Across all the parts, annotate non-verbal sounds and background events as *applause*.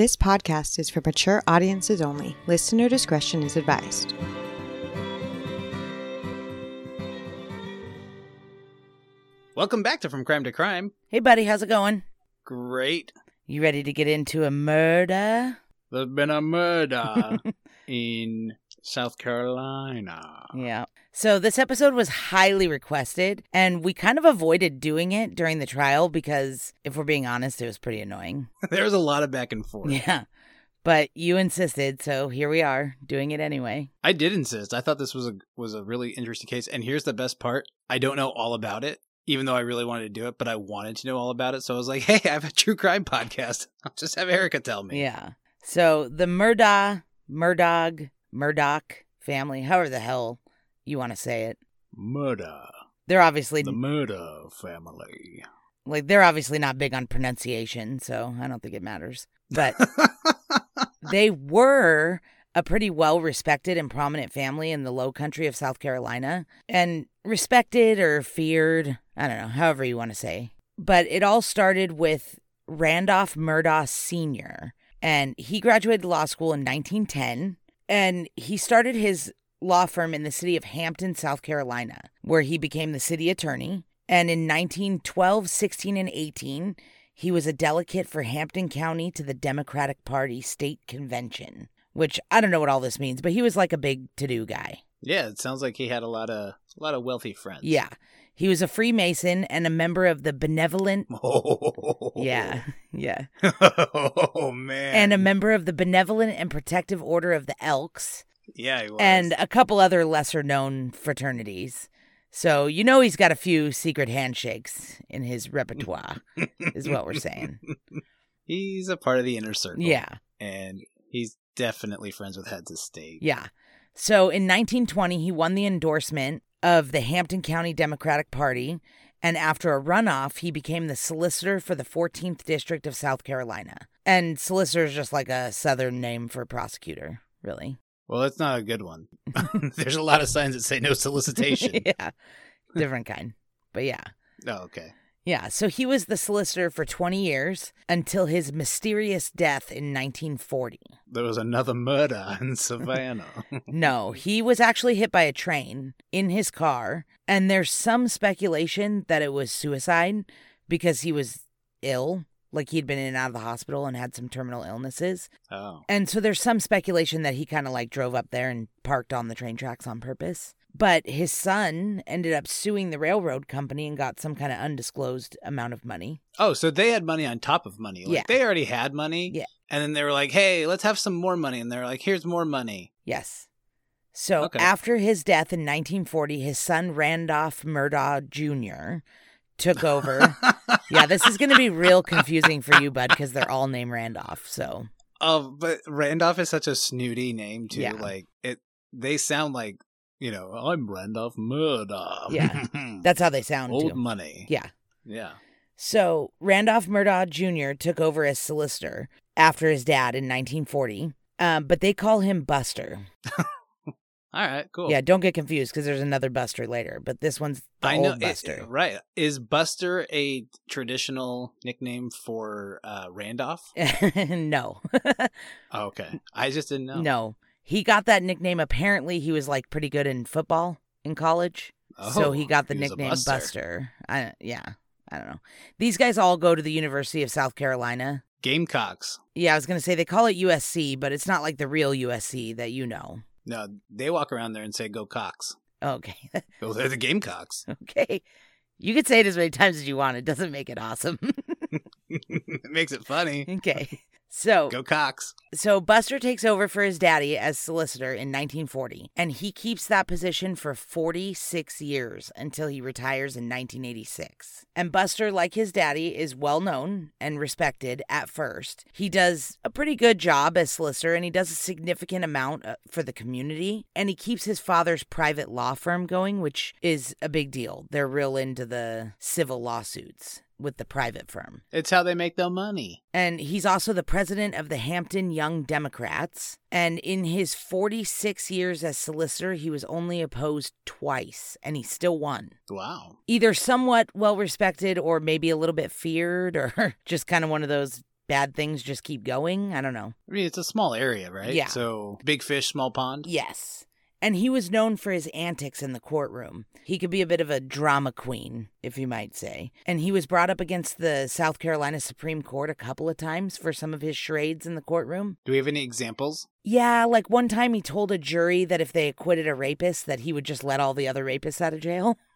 This podcast is for mature audiences only. Listener discretion is advised. Welcome back to From Crime to Crime. Hey, buddy, how's it going? Great. You ready to get into a murder? There's been a murder *laughs* in South Carolina. Yeah. So, this episode was highly requested, and we kind of avoided doing it during the trial because, if we're being honest, it was pretty annoying. *laughs* there was a lot of back and forth. Yeah. But you insisted, so here we are, doing it anyway. I did insist. I thought this was a was a really interesting case. And here's the best part: I don't know all about it, even though I really wanted to do it. But I wanted to know all about it, so I was like, *laughs* "Hey, I have a true crime podcast. *laughs* I'll just have Erica tell me." Yeah. So, the Murdaugh, Murdaugh, Murdoch family, however the hell you want to say it, Murder. they're obviously The murder family. like they're obviously not big on pronunciation, so I don't think it matters. But *laughs* they were a pretty well respected and prominent family in the low country of South Carolina and respected or feared, I don't know, however you want to say. But it all started with Randolph Murdaugh Sr. And he graduated law school in 1910 and he started his law firm in the city of Hampton, South Carolina, where he became the city attorney. And in 1912, 16, and 18, he was a delegate for Hampton County to the Democratic Party State Convention, which I don't know what all this means, but he was like a big to do guy. Yeah, it sounds like he had a lot of a lot of wealthy friends. Yeah. He was a Freemason and a member of the Benevolent. *laughs* Oh. Yeah. *laughs* Yeah. *laughs* oh man. And a member of the Benevolent and Protective Order of the Elks yeah, he was. and a couple other lesser known fraternities. So you know he's got a few secret handshakes in his repertoire, is what we're saying. *laughs* he's a part of the inner circle. Yeah. and he's definitely friends with heads of state. Yeah. So in 1920, he won the endorsement of the Hampton County Democratic Party. And after a runoff, he became the solicitor for the 14th District of South Carolina. And solicitor is just like a southern name for prosecutor, really. Well, that's not a good one. *laughs* *laughs* There's a lot of signs that say no solicitation. *laughs* yeah. Different kind. But yeah. oh, okay. Yeah. So he was the solicitor for 20 years until his mysterious death in 1940. There was another murder in Savannah. No, he was actually hit by a train in his car, and there's some speculation that it was suicide because he was ill, like he'd been in and out of the hospital and had some terminal illnesses. oh. And so there's some speculation that he kind of like drove up there and parked on the train tracks on purpose. But his son ended up suing the railroad company and got some kind of undisclosed amount of money. Oh, so they had money on top of money. Like Yeah. they already had money. Yeah. And then they were like, hey, let's have some more money. And they're like, here's more money. Yes. So Okay. after his death in 1940, his son Randolph Murdaugh Jr. took over. *laughs* yeah, this is going to be real confusing for you, bud, because they're all named Randolph. So Oh, but Randolph is such a snooty name too. Yeah. Like it, they sound like you know, I'm Randolph Murdaugh. Yeah. *laughs* that's how they sound old too. money. Yeah. Yeah. So Randolph Murdaugh Jr. took over as solicitor after his dad in 1940. Um, but they call him Buster. *laughs* All right. Cool. Yeah, don't get confused because there's another Buster later, but this one's the I old know. it- Buster. right. Is Buster a traditional nickname for uh, Randolph? *laughs* no. *laughs* Oh, okay. I just didn't know. No. He got that nickname. Apparently, he was like pretty good in football in college. so he Oh, got the a nickname buster. Buster. I, yeah. I don't know. These guys all go to the University of South Carolina. Gamecocks. Yeah, I was going to say they call it USC, but it's not like the real USC that you know. No, they walk around there and say "Go Cox." Okay. *laughs* Oh, they're the Gamecocks. okay. You could say it as many times as you want. It doesn't make it awesome. *laughs* *laughs* it makes it funny. okay. So, Go Cox. So Buster takes over for his daddy as solicitor in 1940, and he keeps that position for 46 years until he retires in 1986. And Buster, like his daddy, is well known and respected at first. He does a pretty good job as solicitor, and he does a significant amount uh, for the community, and he keeps his father's private law firm going, which is a big deal. They're real into the civil lawsuits with the private firm. It's how they make their money. And he's also the president of the Hampton Young Democrats. And in his 46 years as solicitor, he was only opposed twice, and he still won. Wow. Either somewhat well respected or maybe a little bit feared, or *laughs* just kind of one of those bad things just keep going. I don't know. I mean, it's a small area, right? Yeah. So big fish, small pond. Yes. And he was known for his antics in the courtroom. He could be a bit of a drama queen, if you might say. And he was brought up against the South Carolina Supreme Court a couple of times for some of his charades in the courtroom. Do we have any examples? Yeah, like one time he told a jury that if they acquitted a rapist that he would just let all the other rapists out of jail. *laughs*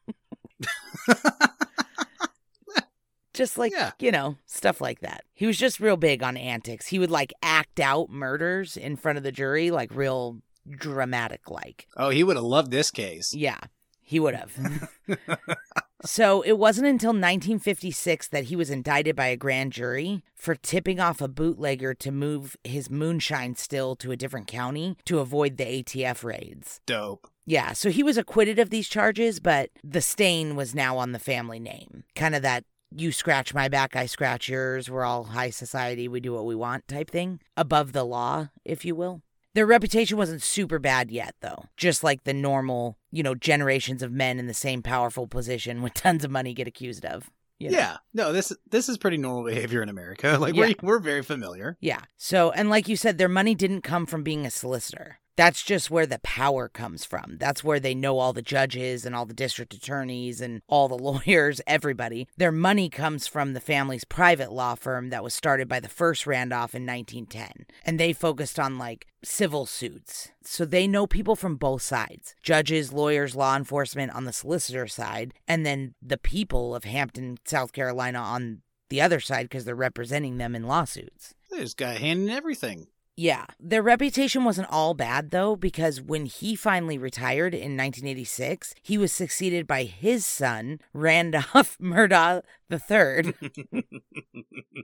just like, Yeah. you know, stuff like that. He was just real big on antics. He would like act out murders in front of the jury like real dramatic like. Oh, he would have loved this case. Yeah, he would have. *laughs* so it wasn't until 1956 that he was indicted by a grand jury for tipping off a bootlegger to move his moonshine still to a different county to avoid the ATF raids. Dope. Yeah, so he was acquitted of these charges, but the stain was now on the family name. Kind of that you scratch my back, I scratch yours, we're all high society, we do what we want type thing. Above the law, if you will. Their reputation wasn't super bad yet, though. Just like the normal, you know, generations of men in the same powerful position with *laughs* tons of money get accused of. you know? Yeah. No, this this is pretty normal behavior in America. *laughs* Like Yeah. we're we're very familiar. Yeah. So, and like you said, their money didn't come from being a solicitor. That's just where the power comes from. That's where they know all the judges and all the district attorneys and all the *laughs* lawyers, everybody. Their money comes from the family's private law firm that was started by the first Randolph in 1910. And they focused on like civil suits. So they know people from both sides judges, lawyers, law enforcement on the solicitor side, and then the people of Hampton, South Carolina on the other side because they're representing them in lawsuits. This guy handing everything. Yeah. Their reputation wasn't all bad, though, because when he finally retired in 1986, he was succeeded by his son, Randolph *laughs* Murdaugh III. *laughs*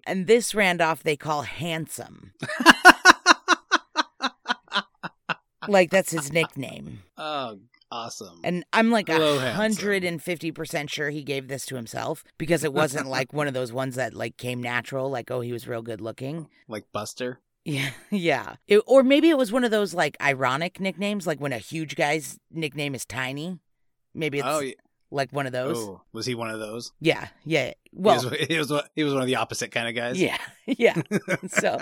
and this Randolph they call Handsome. *laughs* like, that's his nickname. oh, awesome. And I'm like Hello, hundred and fifty percent sure he gave this to himself because it wasn't like one of those ones that like came natural, like oh he was real good looking. like Buster. Yeah, *laughs* yeah. It, or maybe it was one of those like ironic nicknames, like when a huge guy's nickname is tiny. Maybe oh, it's oh, yeah. like one of those. oh, was he one of those? Yeah, yeah. he Well, was, *laughs* he was he was one of the opposite kind of guys. yeah, *laughs* yeah. so,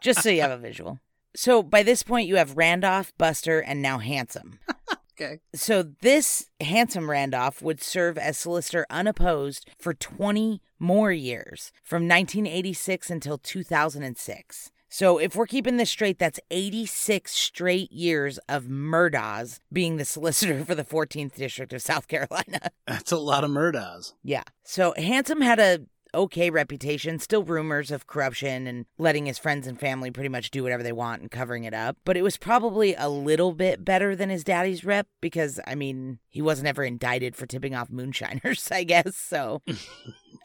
just so you have a visual. So by this point, you have Randolph, Buster, and now Handsome. Okay. So this handsome Randolph would serve as solicitor unopposed for 20 more years, from 1986 until 2006. So if we're keeping this straight, that's 86 straight years of Murdaughs being the solicitor for the 14th District of South Carolina. That's a lot of Murdaughs. Yeah. So Handsome had a okay reputation, still rumors of corruption and letting his friends and family pretty much do whatever they want and covering it up. But it was probably a little bit better than his daddy's rep because I mean, he wasn't ever indicted for tipping off moonshiners, *laughs* I guess. So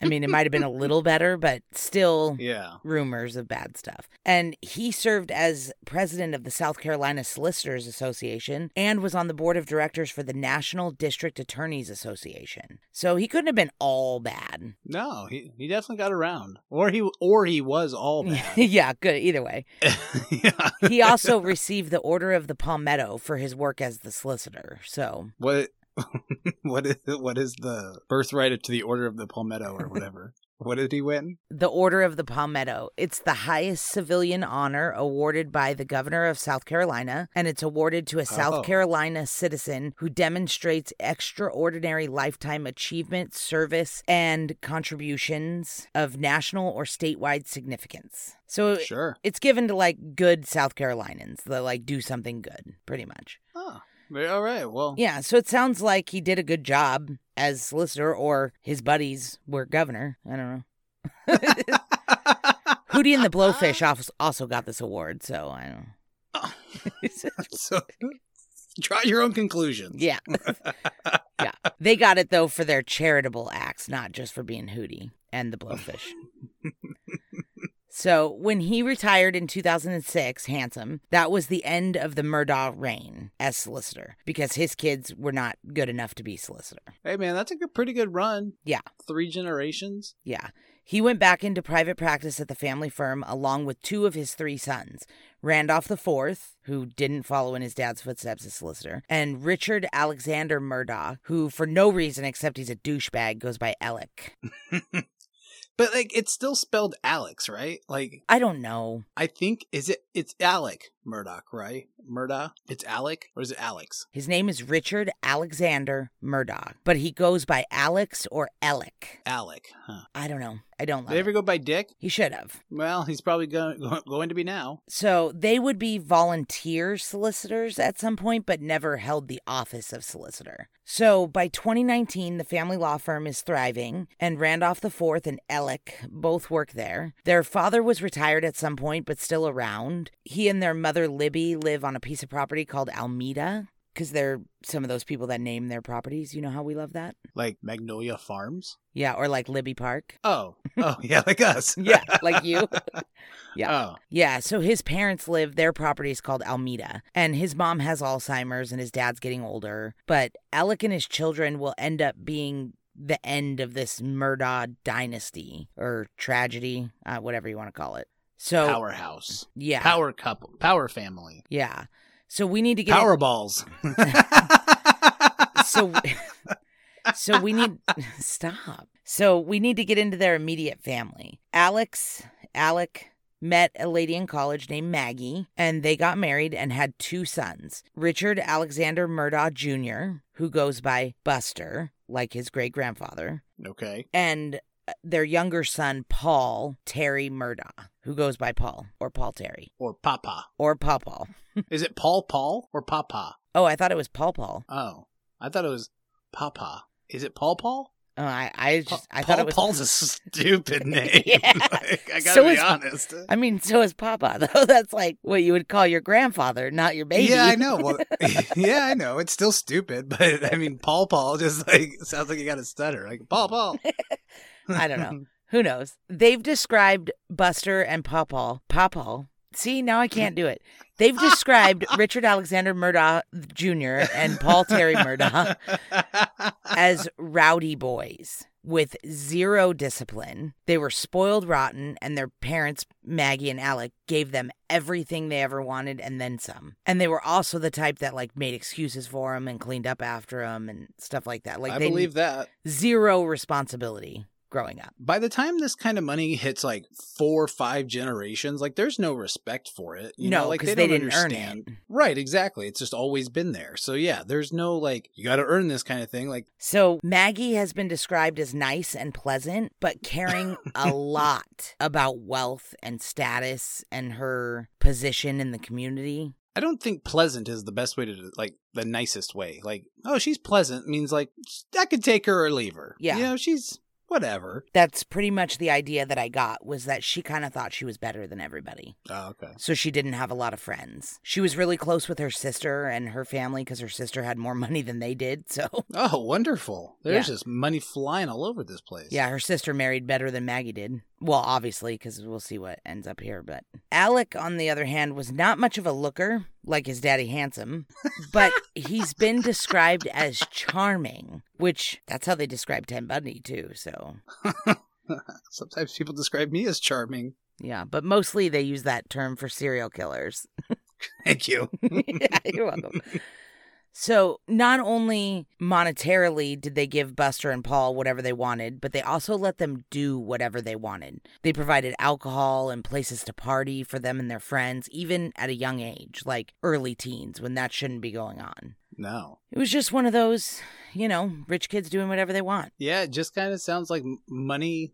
I mean, it might have been a little better, but still *laughs* Yeah. rumors of bad stuff. And he served as president of the South Carolina Solicitors Association and was on the board of directors for the National District Attorneys Association. So he couldn't have been all bad. No, he he definitely got around, or he or he was all *laughs* bad. yeah, good. Either way. *laughs* yeah. He also received the Order of the Palmetto for his work as the solicitor. So, What *laughs* what is what is the birthright to the Order of the Palmetto or *laughs* whatever? what did he win? the Order of the Palmetto. It's the highest civilian honor awarded by the governor of South Carolina, and it's awarded to a South Oh. Carolina citizen who demonstrates extraordinary lifetime achievement, service, and contributions of national or statewide significance. So Sure. it's given to like good South Carolinians that like do something good, pretty much. Oh, all right. Well, Yeah, so it sounds like he did a good job as solicitor, or his buddies were governor. I don't know. *laughs* Hootie and the Blowfish als- also got this award, so I don't know. *laughs* so draw your own conclusions. yeah. *laughs* yeah. They got it, though, for their charitable acts, not just for being Hootie and the Blowfish. So when he retired in 2006, Handsome, that was the end of the Murdaugh reign as solicitor because his kids were not good enough to be solicitor. Hey man, that's a good, pretty good run. Yeah. Three generations. Yeah. He went back into private practice at the family firm along with two of his three sons Randolph IV, who didn't follow in his dad's footsteps as solicitor, and Richard Alexander Murdaugh, who, for no reason except he's a douchebag, goes by Alec. *laughs* But like it's still spelled Alex, right? Like I don't know. I think is it it's Alec Murdoch, right? Murdoch? It's Alec or is it Alex? His name is Richard Alexander Murdoch, but he goes by Alex or Alec. Alec, huh? I don't know. I don't Did love he ever go by Dick? He should have. Well, he's probably going going to be now. So they would be volunteer solicitors at some point, but never held the office of solicitor. So by 2019, the family law firm is thriving, and Randolph IV and Alec both work there. Their father was retired at some point, but still around. He and their mother Libby live on a piece of property called Almeda. Because they're some of those people that name their properties. You know how we love that? Like Magnolia Farms? Yeah, or like Libby Park. Oh. *laughs* Oh, yeah, like us. *laughs* Yeah, like you. *laughs* Yeah. Oh. Yeah, so his parents live, their property is called Almeda, and his mom has Alzheimer's and his dad's getting older. But Alec and his children will end up being the end of this Murdaugh dynasty or tragedy, uh, whatever you want to call it. So, Powerhouse. yeah. Power couple. Power family. Yeah. So we need to get. Power balls. *laughs* so, so we need. *laughs* Stop. So we need to get into their immediate family. Alex, Alec met a lady in college named Maggie, and they got married and had two sons Richard Alexander Murdaugh Jr., who goes by Buster, like his great grandfather, okay. and their younger son, Paul Terry Murdaugh, who goes by Paul, or Paul Terry, Or Papa. or Papa. *laughs* Is it Paul Paul or Papa? Oh, I thought it was Paul Paul. Oh. I thought it was Papa. Is it Paul Paul? Oh, I, I just, I Paul thought it was. Paul's a *laughs* stupid *laughs* name. Yeah. Like, I gotta So be is- honest. I mean, so is Papa, though. That's like what you would call your grandfather, not your baby. Yeah, I know. Well, yeah, I know. It's still stupid, but I mean, Paul Paul just like sounds like you got a stutter. Like Paul Paul. I don't know. *laughs* Who knows? They've described Buster and Pawpaw. Pawpaw. See, now I can't do it. They've described *laughs* Richard Alexander Murdaugh Jr. and Paul Terry Murdaugh as rowdy boys with zero discipline. They were spoiled rotten, and their parents, Maggie and Alec, gave them everything they ever wanted and then some. And they were also the type that like made excuses for them and cleaned up after them and stuff like that. Like I they believe that. zero responsibility growing up. By the time this kind of money hits like four or five generations, like there's no respect for it. You no, know, like they, they, don't didn't earn understand. it. Right, exactly. It's just always been there. So yeah, there's no like you got to earn this kind of thing. Like So Maggie has been described as nice and pleasant, but caring *laughs* a lot about wealth and status and her position in the community. I don't think pleasant is the best way to like the nicest way. Like oh, she's pleasant means like I could take her or leave her. Yeah. you know she's whatever. That's pretty much the idea that I got was that she kind of thought she was better than everybody. Oh, okay. So she didn't have a lot of friends. She was really close with her sister and her family because her sister had more *laughs* money than they did. So Oh, wonderful. There's Yeah. just money flying all over this place. Yeah, her sister married better than Maggie did. Well, obviously, because we'll see what ends up here. But Alec, on the other hand, was not much of a looker, like his daddy Handsome, but *laughs* he's been described as charming, which that's how they describe Ted Bundy, too. So, *laughs* Sometimes people describe me as charming. yeah, but mostly they use that term for serial killers. *laughs* Thank you. yeah, you're welcome. So, not only monetarily did they give Buster and Paul whatever they wanted, but they also let them do whatever they wanted. They provided alcohol and places to party for them and their friends, even at a young age, like early teens, when that shouldn't be going on. No. It was just one of those, you know, rich kids doing whatever they want. Yeah, it just kind of sounds like money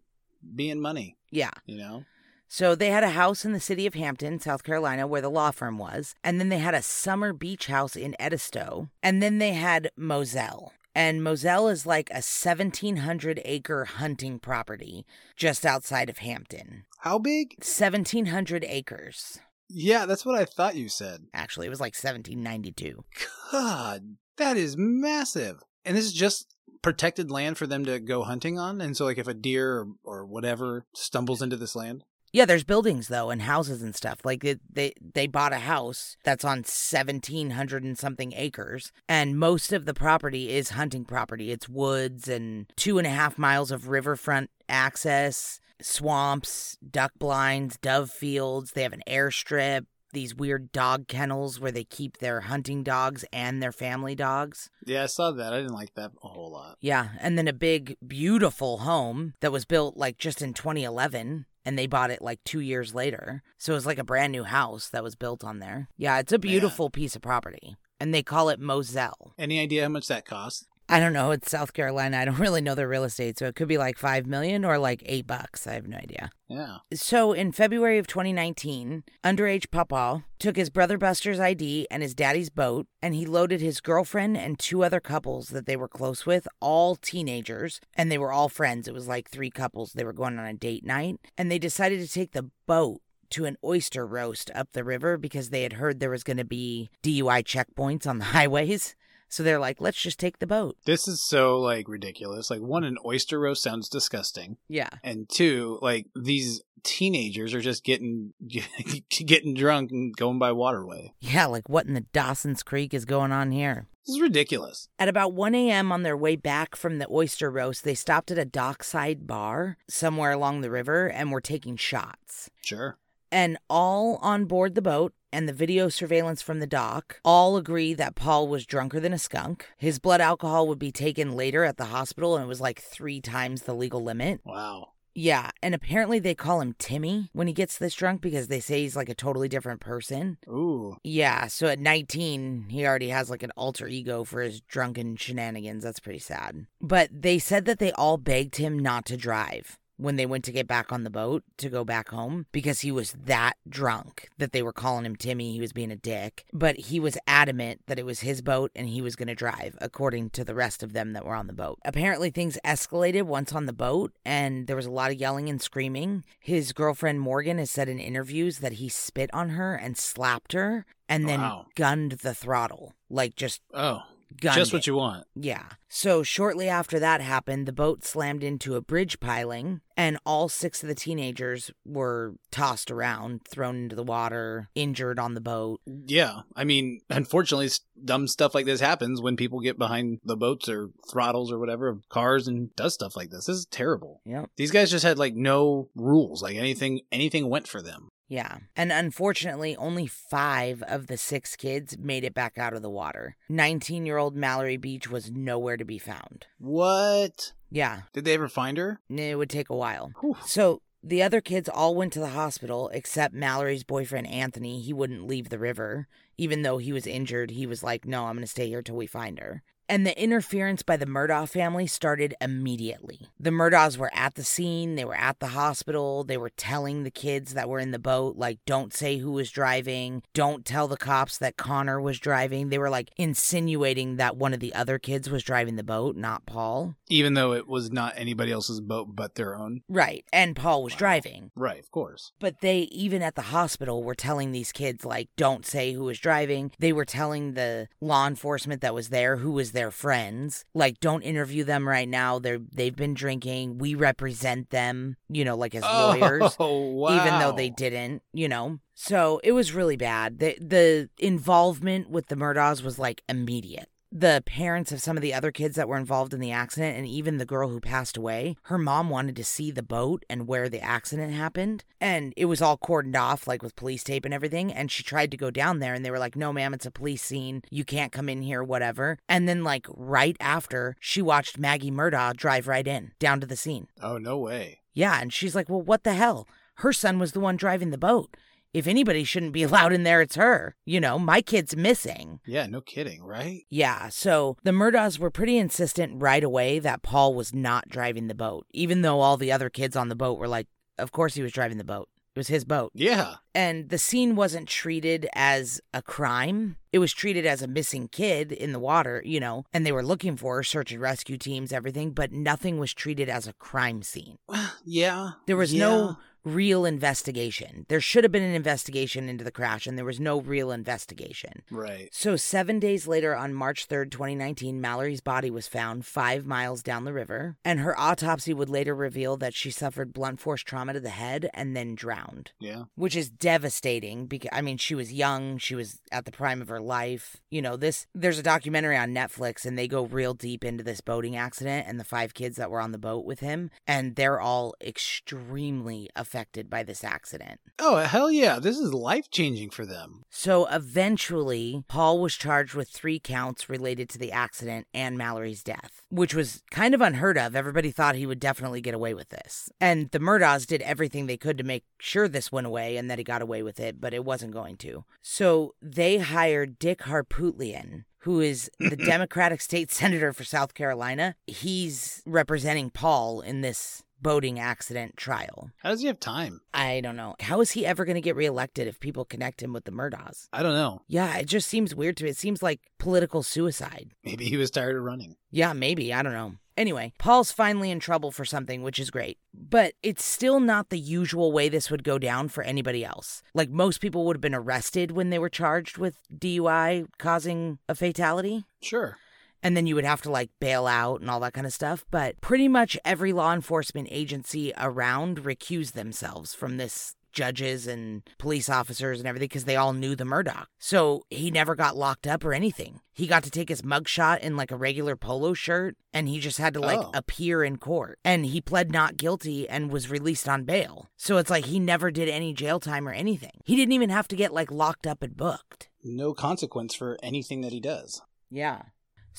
being money, Yeah. you know? So they had a house in the city of Hampton, South Carolina, where the law firm was. And then they had a summer beach house in Edisto. And then they had Moselle. And Moselle is like a 1,700 acre hunting property just outside of Hampton. How big? 1,700 acres. Yeah, that's what I thought you said. Actually, it was like 1792. God, that is massive. And this is just protected land for them to go hunting on? And so, like, if a deer or, or whatever stumbles into this land? Yeah, there's buildings though and houses and stuff. Like it, they they bought a house that's on seventeen hundred and something acres, and most of the property is hunting property. It's woods and two and a half miles of riverfront access, swamps, duck blinds, dove fields. They have an airstrip. these weird dog kennels where they keep their hunting dogs and their family dogs. Yeah, I saw that. I didn't like that a whole lot. Yeah, and then a big, beautiful home that was built like just in 2011. And they bought it like two years later. So it was like a brand new house that was built on there. Yeah, it's a beautiful piece of property. And they call it Moselle. Any idea how much that cost? I don't know. It's South Carolina. I don't *laughs* really know their real estate. So it could be like five million or like eight bucks. I have no idea. Yeah. So in February of 2019, underage Papa took his brother Buster's ID and his daddy's boat, and he loaded his girlfriend and two other couples that they were close with, all teenagers, and they were all friends. It was like three couples. They were going on a date night, and they decided to take the boat to an oyster roast up the river because they had heard there was going to be DUI checkpoints on the *laughs* highways. So they're like, let's just take the boat. This is so like ridiculous. Like one, an oyster roast sounds disgusting, Yeah. and two, like these teenagers are just getting *laughs* getting drunk and going by waterway. Yeah, like what in the Dawson's Creek is going on here? This is ridiculous. At about 1 a.m. on their way back from the oyster roast, they stopped at a dockside bar somewhere along the river and were taking shots. Sure. And all on board the boat and the video surveillance from the dock all agree that Paul was drunker than a skunk. His blood alcohol would be taken later at the hospital and it was like three times the legal limit. Wow. Yeah, and apparently they call him Timmy when he gets this drunk because they say he's like a totally different person. Ooh. Yeah, so at 19, he already has like an alter ego for his drunken shenanigans. That's pretty sad. But they said that they all begged him not to drive when they went to get back on the boat to go back home because he was that drunk that they were calling him Timmy. He was being a dick. But he was adamant that it was his boat and he was going to drive, according to the rest of them that were on the boat. Apparently, things escalated once on the boat and there was a lot of yelling and screaming. His girlfriend Morgan has said in interviews that he spit on her and slapped her and then Wow. gunned the throttle. Like just Oh, just it. what you want. Yeah. So shortly after that happened, the boat slammed into a bridge piling, and all six of the teenagers were tossed around, thrown into the water, injured on the boat. Yeah. I mean, unfortunately, dumb stuff like this happens when people get behind the boats or throttles or whatever of cars and does stuff like this. This is terrible. Yeah. These guys just had like no rules. Like anything, anything went for them. Yeah. And unfortunately, only five of the six kids made it back out of the water. 19 year old Mallory Beach was nowhere to be found. What? Yeah. Did they ever find her? It would take a while. Whew. So the other kids all went to the hospital except Mallory's boyfriend Anthony. He wouldn't leave the river. Even though he was injured, he was like, no, I'm going to stay here till we find her. And the interference by the Murdaugh family started immediately. The Murdaughs were at the scene, they were at the hospital, they were telling the kids that were in the boat, like, don't say who was driving, don't tell the cops that Connor was driving. They were like insinuating that one of the other kids was driving the boat, not Paul. Even though it was not anybody else's boat but their own. Right. And Paul was Wow. driving. Right, of course. But they, even at the hospital, were telling these kids, like, don't say who was driving. They were telling the law enforcement that was there who was their friends, like, don't interview them right now. They're, they've been drinking. We represent them, you know, like as oh, lawyers, Oh, *laughs* wow. even though they didn't, you know. So it was really bad. The, the involvement with the Murdaughs was like immediate. The parents of some of the other kids that were involved in the accident, and even the girl who passed away, her mom wanted to see the boat and where the accident happened. And it was all cordoned off, like with police tape and everything. And she tried to go down there, and they were like, no, ma'am, it's a police scene. You can't come in here, whatever. And then, like, right after, she watched Maggie Murdaugh drive right in, down to the scene. Oh, no way. Yeah, and she's like, "Well, what the hell? Her son was the one driving the boat. If anybody shouldn't be *laughs* allowed in there, it's her. You know, my kid's missing." Yeah, no kidding, right? Yeah, so the Murdaughs were pretty insistent right away that Paul was not driving the boat, even though all the other kids on the boat were like, "Of course he was driving the boat. It was his boat." Yeah. And the scene wasn't treated as a crime. It was treated as a missing kid in the water, you know, and they were looking for her, search and rescue teams, everything, but nothing was treated as a crime scene. *sighs* Yeah. There was yeah. no real investigation. There should have been an investigation into the crash, and there was no real investigation. Right. So, seven days later, on March 3rd, 2019, Mallory's body was found five miles down the river, and her autopsy would later reveal that she suffered blunt force trauma to the head and then drowned, Yeah. which is devastating because, I mean, she was young, she was at the prime of her life. You know, this, there's a documentary on Netflix, and they go real deep into this boating accident and the five kids that were on the boat with him, and they're all extremely affected affected by this accident. Oh, hell yeah. This is life changing for them. So eventually, Paul was charged with three counts related to the accident and Mallory's death, which was kind of unheard of. Everybody thought he would definitely get away with this. And the Murdaughs did everything they could to make sure this went away and that he got away with it, but it wasn't going to. So they hired Dick Harpootlian, who is the *clears throat* Democratic state senator for South Carolina. He's representing Paul in this boating accident trial. How does he have time? I don't know. How is he ever going to get reelected if people connect him with the Murdaughs? I don't know. Yeah, it just seems weird to me. It seems like political suicide. Maybe he was tired of running. Yeah, maybe. I don't know. Anyway, Paul's finally in trouble for something, which is great. But it's still not the usual way this would go down for anybody else. Like most people would have been arrested when they were charged with DUI causing a fatality. Sure. And then you would have to like bail out and all that kind of stuff. But pretty much every law enforcement agency around recused themselves from this judges and police officers and everything because they all knew the Murdaugh. So he never got locked up or anything. He got to take his mugshot in like a regular polo shirt and he just had to like Oh. appear in court. And he pled not guilty and was released on bail. So it's like he never did any jail time or anything. He didn't even have to get like locked up and booked. No consequence for anything that he does. Yeah.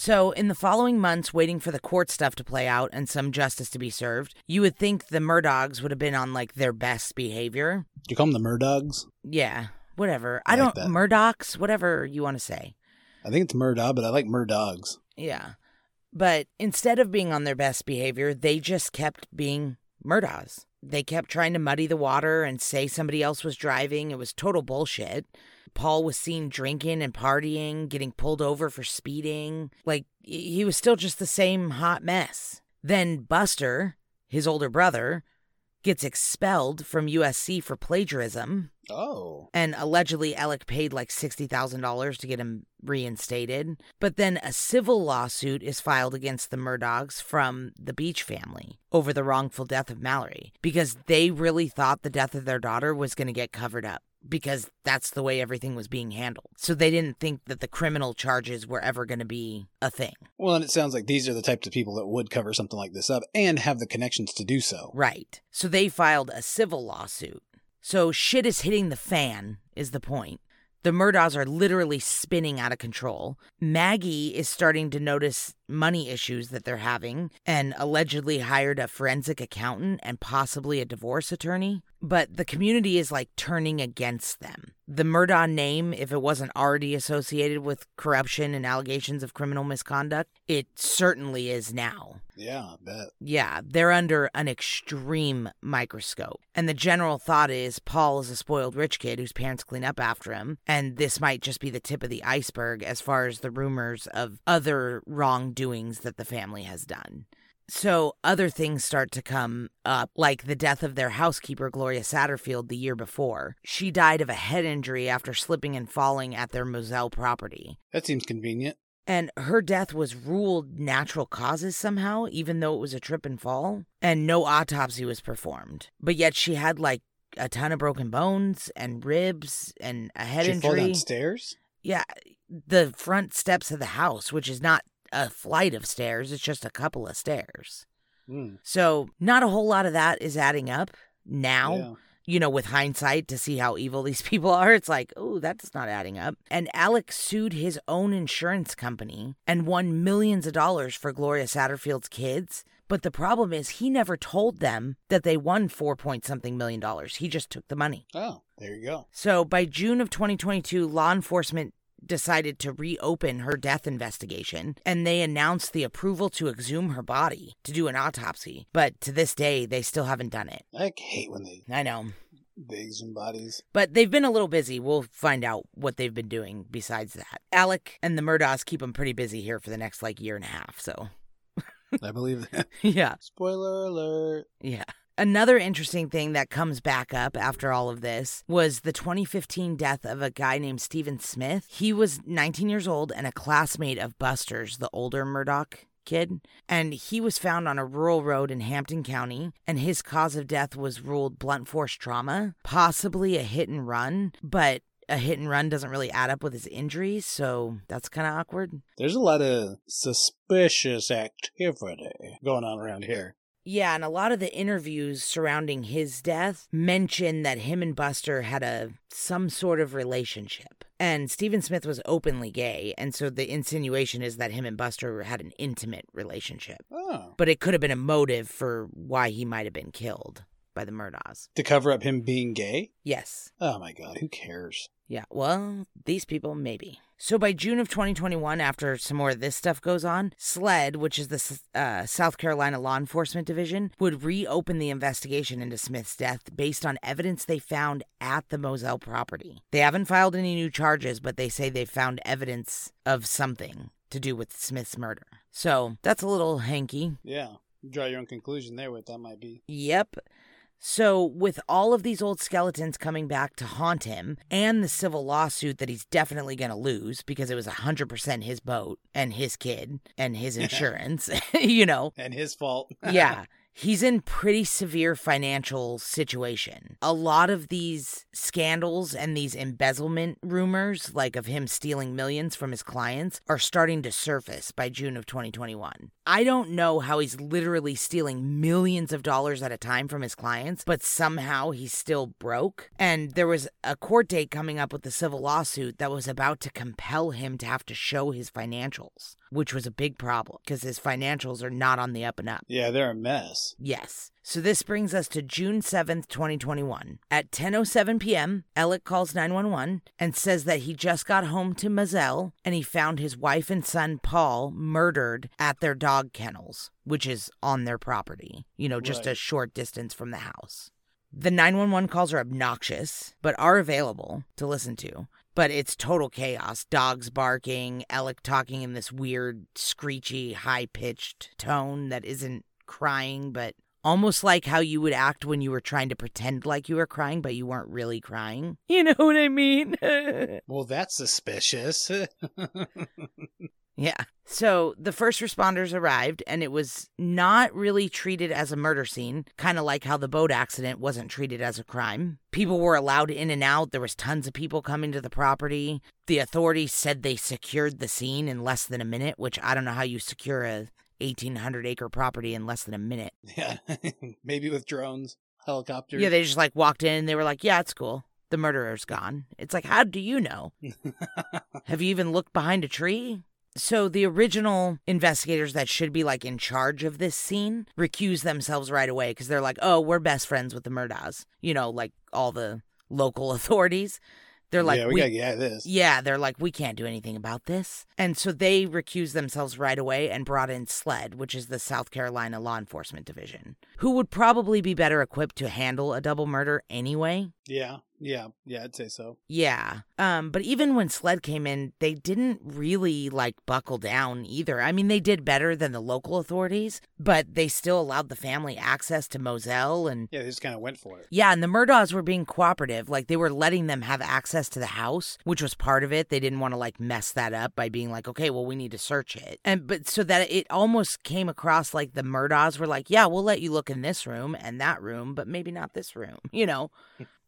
So, in the following months, waiting for the court stuff to play out and some justice to be served, you would think the Murdochs would have been on like their best behavior. Do you call them the Murdogs? Yeah, whatever. I I, like don't. Murdochs, whatever you want to say. I think it's Murdaugh, but I like Murdogs. Yeah. But instead of being on their best behavior, they just kept being Murdochs. They kept trying to muddy the water and say somebody else was driving. It was total bullshit. Paul was seen drinking and partying, getting pulled over for speeding. Like, he was still just the same hot mess. Then Buster, his older brother, gets expelled from USC for plagiarism. Oh. And allegedly, Alec paid like $60,000 to get him reinstated. But then a civil lawsuit is filed against the Murdaughs from the Beach family over the wrongful death of Mallory because they really thought the death of their daughter was going to get covered up because that's the way everything was being handled. So they didn't think that the criminal charges were ever going to be a thing. Well, and it sounds like these are the types of people that would cover something like this up and have the connections to do so. Right. So they filed a civil lawsuit. So shit is hitting the fan, is the point. The Murdaughs are literally spinning out of control. Maggie is starting to notice money issues that they're having and allegedly hired a forensic accountant and possibly a divorce attorney. But the community is like turning against them. The Murdaugh name, if it wasn't already associated with corruption and allegations of criminal misconduct, it certainly is now. Yeah, I bet. Yeah, they're under an extreme microscope. And the general thought is Paul is a spoiled rich kid whose parents clean up after him. And this might just be the tip of the iceberg as far as the rumors of other wrongdoings that the family has done. So other things start to come up, like the death of their housekeeper, Gloria Satterfield, the year before. She died of a head injury after slipping and falling at their Moselle property. That seems convenient. And her death was ruled natural causes somehow, even though it was a trip and fall. And no autopsy was performed. But yet she had like a ton of broken bones and ribs and a head she fall injury. downstairs? Yeah, the front steps of the house, which is not a flight of stairs, it's just a couple of stairs. Hmm. So, not a whole lot of that is adding up now Yeah. You know, with hindsight to see how evil these *laughs* people are, it's like, oh, that's not adding up. And Alec sued his own insurance company and won millions of dollars for Gloria Satterfield's kids. But the problem is, he never told them that they won four point something million dollars. He just took the money. Oh, there you go. So by June of 2022, law enforcement decided to reopen her death investigation and they announced the approval to exhume her body to do an autopsy. But to this day, they still haven't done it. I hate when they I know. they exhume bodies. But they've been a little busy. We'll find out what they've been doing besides that. Alec and the Murdaughs keep them pretty busy here for the next like year and a half. So, I believe that. *laughs* yeah. Spoiler alert. Yeah. Another interesting thing that comes back up after all of this was the 2015 death of a guy named Stephen Smith. He was 19 years old and a classmate of Buster's, the older Murdaugh kid. And he was found on a rural road in Hampton County, and his cause of death was ruled blunt force trauma, possibly a hit and run, but a hit and run doesn't really add up with his injuries, so that's kind of awkward. There's a lot of suspicious activity going on around here. Yeah, and a lot of the interviews surrounding his death mention that him and Buster had a some sort of relationship. And Stephen Smith was openly gay, and so the insinuation is that him and Buster had an intimate relationship. Oh. But it could have been a motive for why he might have been killed by the Murdaughs. To cover up him being gay? Yes. Oh my god, who cares? Yeah, well, these people, maybe. So by June of 2021, after some more of this stuff goes on, SLED, which is the uh, South Carolina Law Enforcement Division, would reopen the investigation into Smith's death based on evidence they found at the Moselle property. They haven't filed any new charges, but they say they found evidence of something to do with Smith's murder. So that's a little hanky. Yeah. Draw your own conclusion there what that might be. Yep. So, with all of these old skeletons coming back to haunt him and the civil lawsuit that he's definitely going to lose because it was 100% his boat and his kid and his insurance, *laughs* you know. And his fault. yeah. *laughs* He's in pretty severe financial situation. A lot of these scandals and these embezzlement rumors like of him stealing millions from his clients are starting to surface by June of 2021. I don't know how he's literally stealing millions of dollars at a time from his clients, but somehow he's still broke. And there was a court date coming up with the civil lawsuit that was about to compel him to have to show his financials, which was a big problem because his financials are not on the up and up. Yeah, they're a mess. Yes. So this brings us to June 7th, 2021. At 10:07 p.m., Alec calls 911 and says that he just got home to Moselle and he found his wife and son Paul murdered at their dog kennels, which is on their property, you know, just Right. a short distance from the house. The 911 calls are obnoxious, but are available to listen to. But it's total chaos. Dogs barking, Alec talking in this weird, screechy, high pitched tone that isn't crying, but almost like how you would act when you were trying to pretend like you were crying, but you weren't really crying. *laughs* You know what I mean? *laughs* Well, that's suspicious. *laughs* Yeah. So the first responders arrived, and it was not really treated as a murder scene, kind of like how the boat accident wasn't treated as a crime. People were allowed in and out. There was tons of people coming to the property. The authorities said they secured the scene in less than a minute, which I don't know how you secure a 1800 acre property in less than a minute. yeah. *laughs* Maybe with drones, helicopters. Yeah, they just like walked in and they were like, "Yeah, it's cool. The murderer's gone." It's like, "How do you know? *laughs* Have you even looked behind a tree?" So the original investigators that should be like in charge of this scene recuse themselves right away because they're like, "Oh, we're best friends with the Murdaughs." You know, like all the local *laughs* authorities. They're like, yeah, we, gotta get this. yeah, they're like, we can't do anything about this. And so they recused themselves right away and brought in SLED, which is the South Carolina Law Enforcement Division, who would probably be better equipped to handle a double murder anyway. Yeah, yeah, yeah. I'd say so. Yeah. Um, but even when SLED came in, they didn't really like buckle down either. I mean, they did better than the local authorities, but they still allowed the family access to Moselle and Yeah, they just kind of went for it. yeah, and the Murdaughs were being cooperative. Like they were letting them have access to the house, which was part of it. They didn't want to like mess that up by being like, okay, well, we need to search it. And but so that it almost came across like the Murdaughs were like, yeah, we'll let you look in this room and that room, but maybe not this room, *laughs* you know?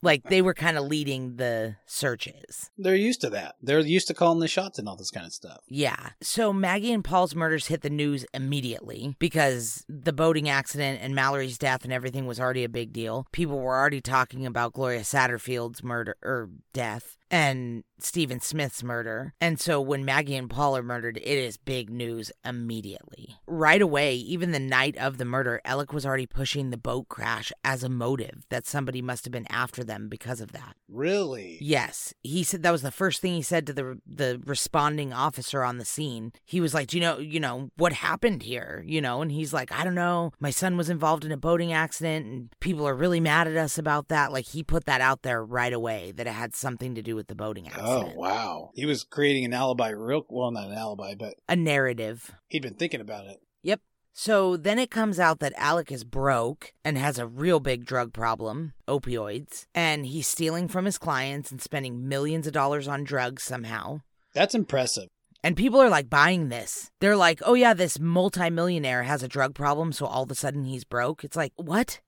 Like they were kind of leading the searches. They're used to that. They're used to calling the shots and all this kind of stuff. Yeah. So Maggie and Paul's murders hit the news immediately because the boating accident and Mallory's death and everything was already a big deal. People were already talking about Gloria Satterfield's murder or death and Stephen Smith's murder. And so when Maggie and Paul are murdered, it is big news immediately. Right away, even the night of the murder, Alec was already pushing the boat crash as a motive that somebody must have been after them because of that. Really? Yes, he said that was the first thing he said to the the responding officer on the scene. He was like, "Do you know, you know what happened here?" You know, and he's like, "I don't know. My son was involved in a boating accident, and people are really mad at us about that." Like he put that out there right away that it had something to do with the boating oh, accident. Oh wow. He was creating an alibi real well, not an alibi, but A narrative. he'd been thinking about it. Yep. So then it comes out that Alec is broke and has a real big drug problem, opioids, and he's stealing from his clients and spending millions of dollars on drugs somehow. That's impressive. And people are like buying this. They're like, oh, yeah, this multimillionaire has a drug problem, so all of a sudden he's broke. It's like, what?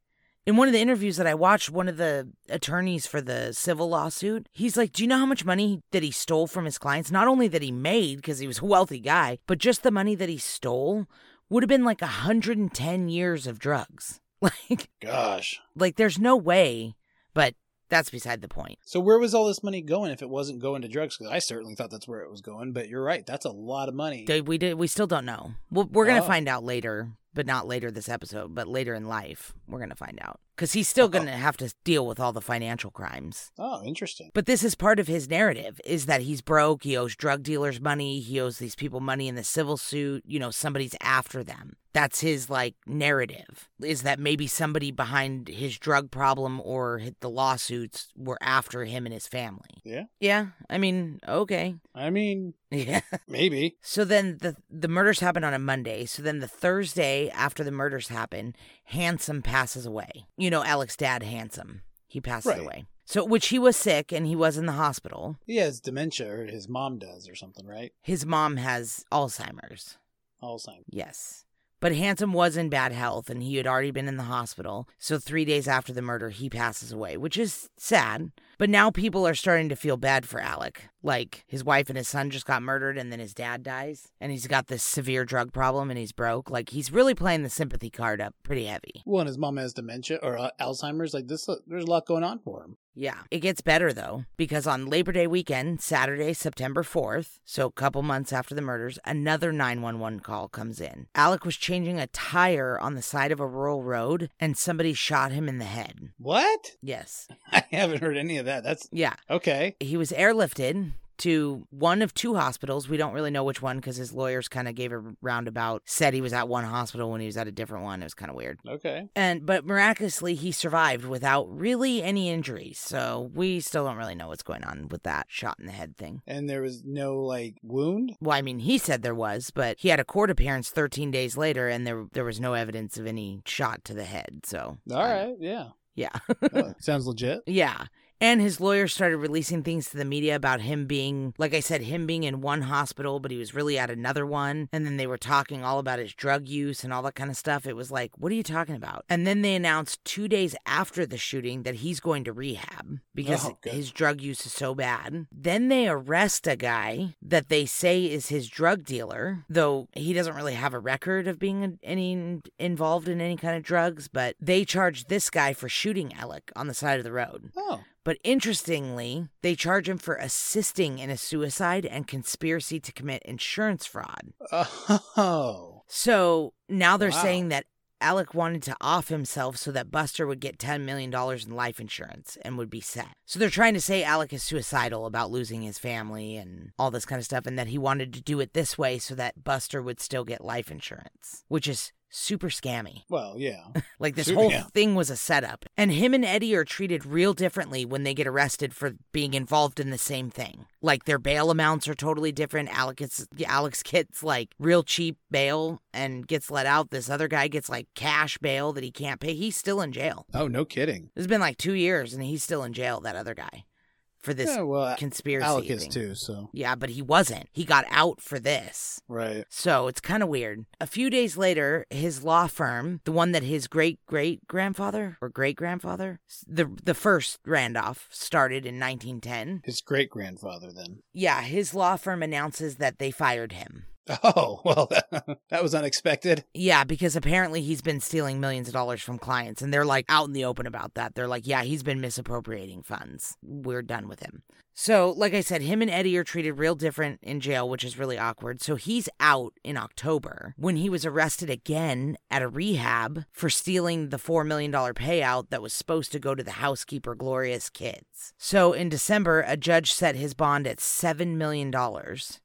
In one of the interviews that I watched, one of the attorneys for the civil lawsuit, he's like, Do you know how much money that he stole from his clients? Not only that he made, because he was a wealthy guy, but just the money that he stole would have been like 110 years of drugs. *laughs* Like, Gosh. like there's no way, but that's beside the point. So where was all this money going if it wasn't going to drugs? Because I certainly thought that's where it was going. But you're right. That's a lot of money. They- We did. We still don't know. We're, we're gonna Oh. find out later, but not later this episode, but later in life, we're gonna find out because he's still gonna have to deal with all the financial crimes. Oh, interesting. But this is part of his narrative: is that he's broke. He owes drug dealers money. He owes these people money in the civil suit. You know, somebody's after them. That's his like narrative. Is that maybe somebody behind his drug problem or the lawsuits were after him and his family? Yeah. Yeah. I mean, okay. I mean, Yeah. *laughs* maybe. So then the the murders happen on a Monday. So then the Thursday after the murders happen, Handsome passes away. You know, Alex's dad, Handsome. He passes Right. away. So which he was sick and he was in the hospital. He has dementia, or his mom does, or something, right? His mom has Alzheimer's. Alzheimer's. Yes. But Handsome was in bad health and he had already been in the hospital. So 3 days after the murder, he passes away, which is sad. But now people are starting to feel bad for Alec. Like his wife and his son just got murdered and then his dad dies and he's got this severe drug problem and he's broke. Like he's really playing the sympathy card up pretty heavy. Well, and his mom has dementia or uh, Alzheimer's. Like this, uh, there's a lot going on for him. Yeah. It gets better though, because on Labor Day weekend, Saturday, September 4th, so a couple months after the murders, another 911 call comes in. Alec was changing a tire on the side of a rural road and somebody shot him in the head. What? Yes. *laughs* I haven't heard any of that. That's Yeah. okay. He was airlifted to one of two hospitals. We don't really know which one because his lawyers kind of gave a roundabout, said he was at one hospital when he was at a different one. It was kind of weird. Okay. And but miraculously he survived without really any injuries. So we still don't really know what's going on with that shot in the head thing. And there was no like wound. Well, I mean, he said there was, but he had a court appearance 13 days later, and there there was no evidence of any shot to the head. So, All um, right. Yeah. yeah, *laughs* Oh, sounds legit. yeah. And his lawyer started releasing things to the media about him being, like I said, him being in one hospital, but he was really at another one. And then they were talking all about his drug use and all that kind of stuff. It was like, what are you talking about? And then they announced two days after the shooting that he's going to rehab because Oh, his drug use is so bad. Then they arrest a guy that they say is his drug dealer, though he doesn't really have a record of being any involved in any kind of drugs, but they charge this guy for shooting Alec on the side of the road. Oh. But interestingly, they charge him for assisting in a suicide and conspiracy to commit insurance fraud. Oh. So now they're Wow. saying that Alec wanted to off himself so that Buster would get $10 million in life insurance and would be set. So they're trying to say Alec is suicidal about losing his family and all this kind of stuff, and that he wanted to do it this way so that Buster would still get life insurance, which is super scammy. *laughs* Well, yeah. Like this Sure, whole yeah. thing was a setup. And him and Eddie are treated real differently when they get arrested for being involved in the same thing. Like their bail amounts are totally different. Alex Alex gets like real cheap bail and gets let out. This other guy gets like cash bail that he can't pay. He's still in jail. Oh, no kidding. It's been like two years and he's still in jail, that other guy, for this Yeah, well, conspiracy. Alec is thing. too. So Yeah, but he wasn't. He got out for this. right. So it's kind of weird. A few days later, his law firm, the one that his great great grandfather or great grandfather, the the first Randolph started in 1910. His great grandfather then. Yeah, his law firm announces that they fired him. Oh *laughs* well, *laughs* that, was unexpected. Yeah, because apparently he's been stealing millions of dollars from clients, and they're like out in the open about that. They're like, yeah, he's been misappropriating funds. We're done with him. So, like I said, him and Eddie are treated real different in jail, which is really awkward. So he's out in October when he was arrested again at a rehab for stealing the $4 million payout that was supposed to go to the housekeeper Gloria's kids. So in December, a judge set his bond at $7 million,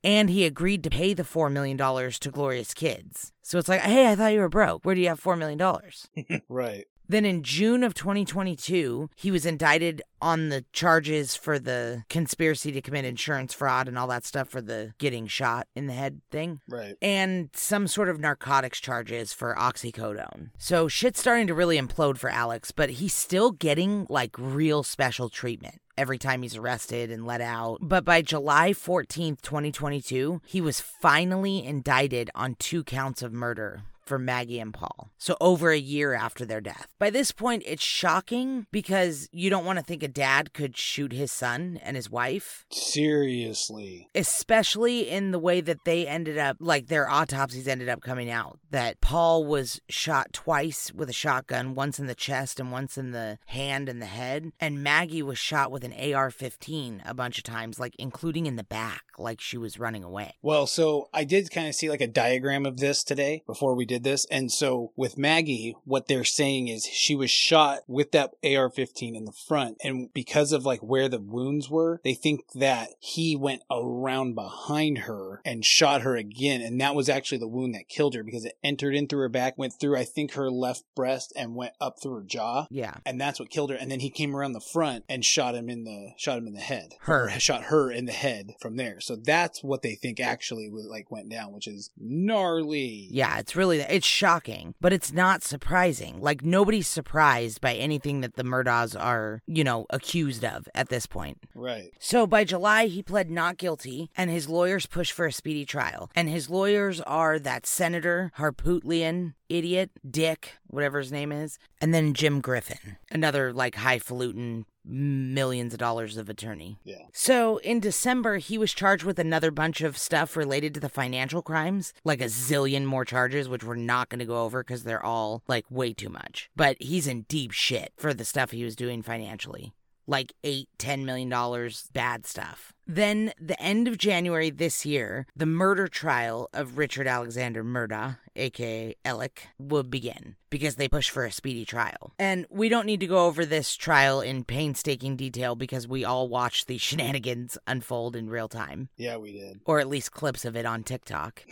and he agreed to pay the $4 million to Gloria's kids. So it's like, hey, I thought you were broke. Where do you have $4 million? *laughs* right. Then in June of 2022, he was indicted on the charges for the conspiracy to commit insurance fraud and all that stuff for the getting shot in the head thing. Right. And some sort of narcotics charges for oxycodone. So shit's starting to really implode for Alex, but he's still getting like real special treatment every time he's arrested and let out. But by July 14th, 2022, he was finally indicted on two counts of murder for Maggie and Paul. So over a year after their death. By this point, it's shocking because you don't want to think a dad could shoot his son and his wife. Seriously. Especially in the way that they ended up, like their autopsies ended up coming out. That Paul was shot twice with a shotgun, once in the chest and once in the hand and the head. And Maggie was shot with an AR 15 a bunch of times, like including in the back, like she was running away. Well, so I did kind of see like a diagram of this today before we did this. And so with Maggie, what they're saying is she was shot with that AR 15 in the front. And because of like where the wounds were, they think that he went around behind her and shot her again. And that was actually the wound that killed her because it entered in through her back, went through, I think, her left breast and went up through her jaw. Yeah. And that's what killed her. And then he came around the front and shot him in the, shot him in the head. Her. Shot her in the head from there. So that's what they think actually was like went down, which is gnarly. Yeah, it's really it's shocking, but it's not surprising. Like nobody's surprised by anything that the Murdaughs are, you know, accused of at this point. Right. So by July, he pled not guilty, and his lawyers push for a speedy trial. And his lawyers are that Senator Harpootlian idiot, Dick, whatever his name is, and then Jim Griffin, another like highfalutin millions of dollars of attorney. Yeah. So in December, he was charged with another bunch of stuff related to the financial crimes, like a zillion more charges, which we're not going to go over because they're all like way too much. But he's in deep shit for the stuff he was doing financially like eight, ten million dollars bad stuff. Then, the end of January this year, the murder trial of Richard Alexander Murdaugh, aka Alec, will begin because they push for a speedy trial. And we don't need to go over this trial in painstaking detail because we all watched the *laughs* shenanigans unfold in real time, Yeah, we did. or at least clips of it on TikTok.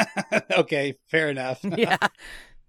*laughs* okay, fair enough. *laughs* yeah,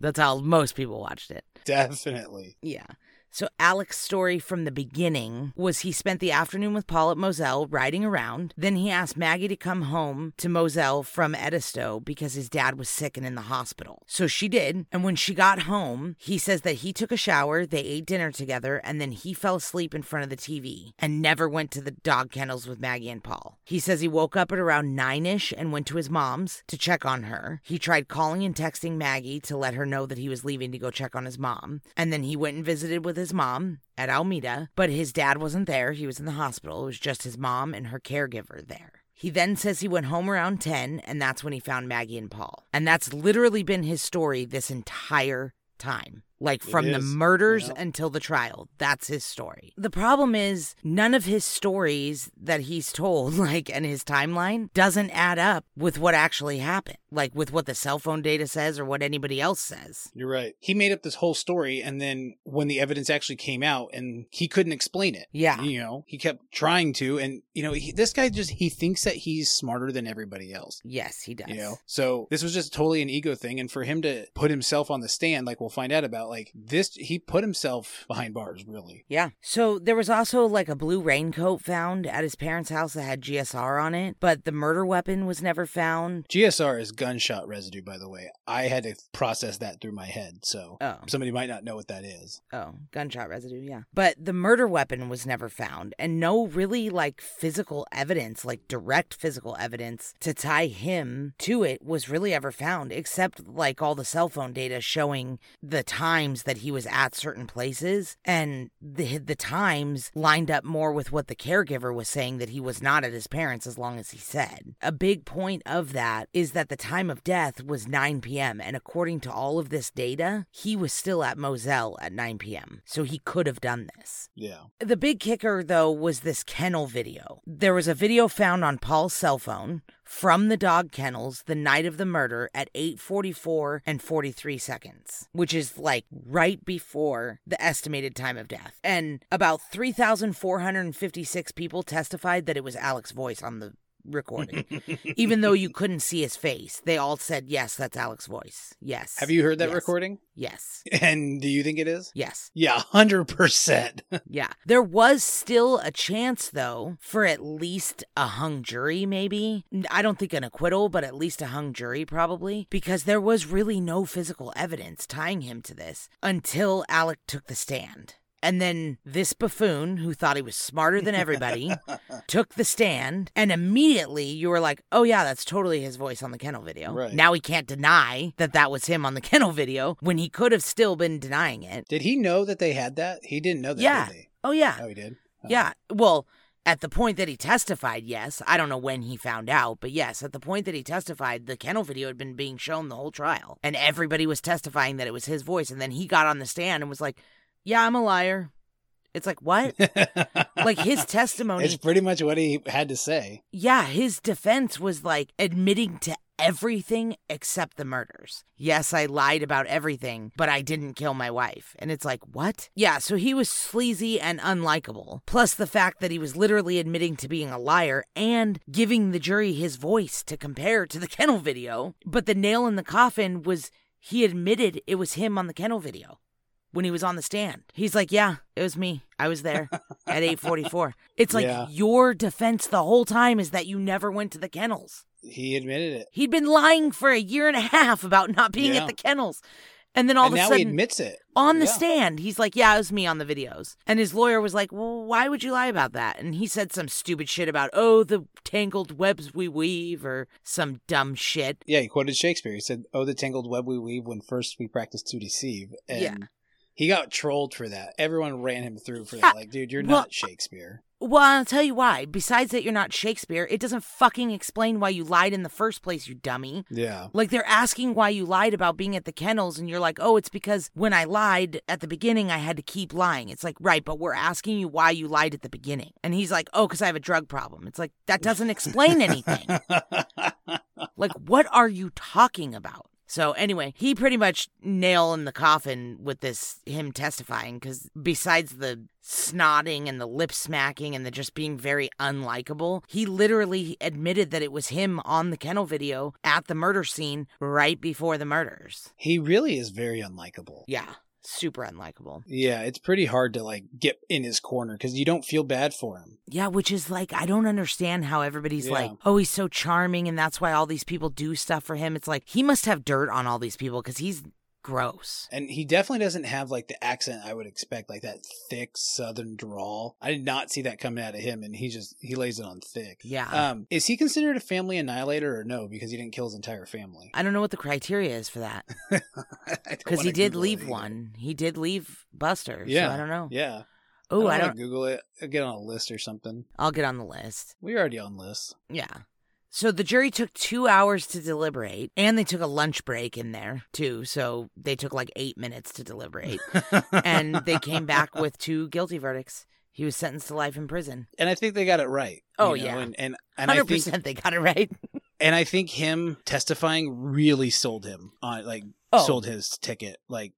that's how most people watched it. Definitely. Yeah. So Alec's story from the beginning was he spent the afternoon with Paul at Moselle riding around. Then he asked Maggie to come home to Moselle from Edisto because his dad was sick and in the hospital. So she did. And when she got home, he says that he took a shower, they ate dinner together, and then he fell asleep in front of the TV and never went to the dog kennels with Maggie and Paul. He says he woke up at around nine ish and went to his mom's to check on her. He tried calling and texting Maggie to let her know that he was leaving to go check on his mom. And then he went and visited with his mom at Almeda, but his dad wasn't there. He was in the hospital. It was just his mom and her caregiver there. He then says he went home around 10, and that's when he found Maggie and Paul. And that's literally been his story this entire time. Like from the murders until the trial. That's his story. The problem is none of his stories that he's told, *laughs* like and his timeline, doesn't add up with what actually happened. Like with what the cell phone data says or what anybody else says. You're right. He made up this whole story, and then when the evidence actually came out, and he couldn't explain it. Yeah. You know, he kept trying to, and you know, he, this guy just he thinks that he's smarter than everybody else. Yes, he does. You know, so this was just totally an ego thing, and for him to put himself on the stand, like we'll find out about, like this, he put himself *laughs* behind bars, really. Yeah. So there was also like a blue raincoat found at his parents' house that had GSR on it, but the murder weapon was never found. GSR is gunshot residue, by the way. I had to process that through my head, so Oh. somebody might not know what that is. Oh, gunshot residue, yeah. But the murder weapon was never found, and no really like physical evidence, like direct physical evidence to tie him to it was really ever found, except like all the cell phone data showing the times that he was at certain places. And the, the times lined up more with what the caregiver was saying that he was not at his parents as long as he said. A big point of that is that the time of death was 9 p.m., and according to all of this data, he was still at Moselle at 9 p.m., so he could have done this. Yeah. The big kicker, though, was this kennel video. There was a video found on Paul's cell phone from the dog kennels the night of the murder at 8:44 and 43 seconds, which is like right before the estimated time of death. And about 3,456 people testified that it was Alex's voice on the recording. *laughs* Even though you couldn't see his face, they all said, "Yes, that's Alex's voice." Yes. Have you heard that Yes. recording? Yes. *laughs* And do you think it is? Yes. Yeah, hundred percent. *laughs* Yeah. There was still a chance, though, for at least a hung jury, maybe. I don't think an acquittal, but at least a hung jury, probably, because there was really no physical evidence tying him to this until Alec took the stand. And then this buffoon, who thought he was smarter than everybody, *laughs* took the stand, and immediately you were like, oh, yeah, that's totally his voice on the kennel video. Right. Now he can't deny that that was him on the *laughs* kennel video when he could have still been denying it. Did he know that they had that? He didn't know that, Yeah. did he? Oh, yeah. Oh, he did? Oh. Yeah. Well, at the point that he testified, yes. I don't know when he found out, but yes, at the point that he testified, the kennel video had been being shown the whole trial. And everybody was testifying that it was his voice. And then he got on the stand and was like, Yeah, I'm a liar. It's like, what? *laughs* like his *laughs* testimony. It's pretty much what he had to say. Yeah, his defense was like admitting to everything except the murders. Yes, I lied about everything, but I didn't kill my wife. And it's like, what? Yeah, so he was sleazy and unlikable. Plus the fact that he was literally admitting to being a liar and giving the jury his voice to compare to the kennel video. But the nail in the coffin was he admitted it was him on the kennel video when he was on the stand. He's like, "Yeah, it was me. I was there at 8:44." *laughs* It's like Yeah. your defense the whole time is that you never went to the kennels. He admitted it. He'd been lying for a year and a half about not being Yeah. at the kennels. And then all and of a sudden he admits it. on the Yeah. stand, he's like, "Yeah, it was me on the videos." And his lawyer was like, "Well, why would you lie about that?" And he said some stupid shit about, "Oh, the tangled webs we weave," or some dumb shit. Yeah, he quoted Shakespeare. He said, "Oh, the tangled web we weave when first we practice to deceive." And Yeah. He got trolled for that. Everyone ran him through for that. Like, dude, you're Well, not Shakespeare. Well, I'll tell you why. Besides that, you're not Shakespeare. It doesn't fucking explain why you lied in the first place, you dummy. Yeah. Like they're asking why you lied about being at the kennels, and you're like, oh, it's because when I lied at the beginning, I had to keep lying. It's like, right, but we're asking you why you lied at the beginning. And he's like, oh, because I have a drug problem. It's like, that doesn't explain anything. *laughs* like, what are you talking about? So anyway, he pretty much nail in the coffin with this him testifying because besides the snotting and the lip smacking and the just being very unlikable, he literally admitted that it was him on the kennel video at the murder scene right before the murders. he really is very unlikable. Yeah, super unlikable. Yeah, it's pretty hard to like get in his corner because you don't feel bad for him. Yeah, which is like I don't understand how everybody's Yeah. like, "Oh, he's so charming and that's why all these people do stuff for him." It's like he must have dirt on all these people cuz he's gross. And he definitely doesn't have like the accent I would expect, like that thick southern drawl. I did not see that coming out of him, and he just he lays it on thick. Yeah. Um, is he considered a family annihilator or no? Because he didn't kill his entire family. I don't know what the criteria is for that *laughs* because he did Google leave one. He did leave Buster. Yeah. so I don't know. Yeah. Oh, I wanna don't. Google it. I'll get on a list or something. I'll get on the list. We're already on lists. Yeah. So the jury took two hours to deliberate, and they took a lunch break in there too. So they took like eight minutes to deliberate, and they came back with two guilty verdicts. He was sentenced to life in prison. and I think they got it right. Oh, you know, yeah. and and, and I Hundred think percent, they got it right. *laughs* and I think him testifying really sold him on like Oh. sold his ticket. Like,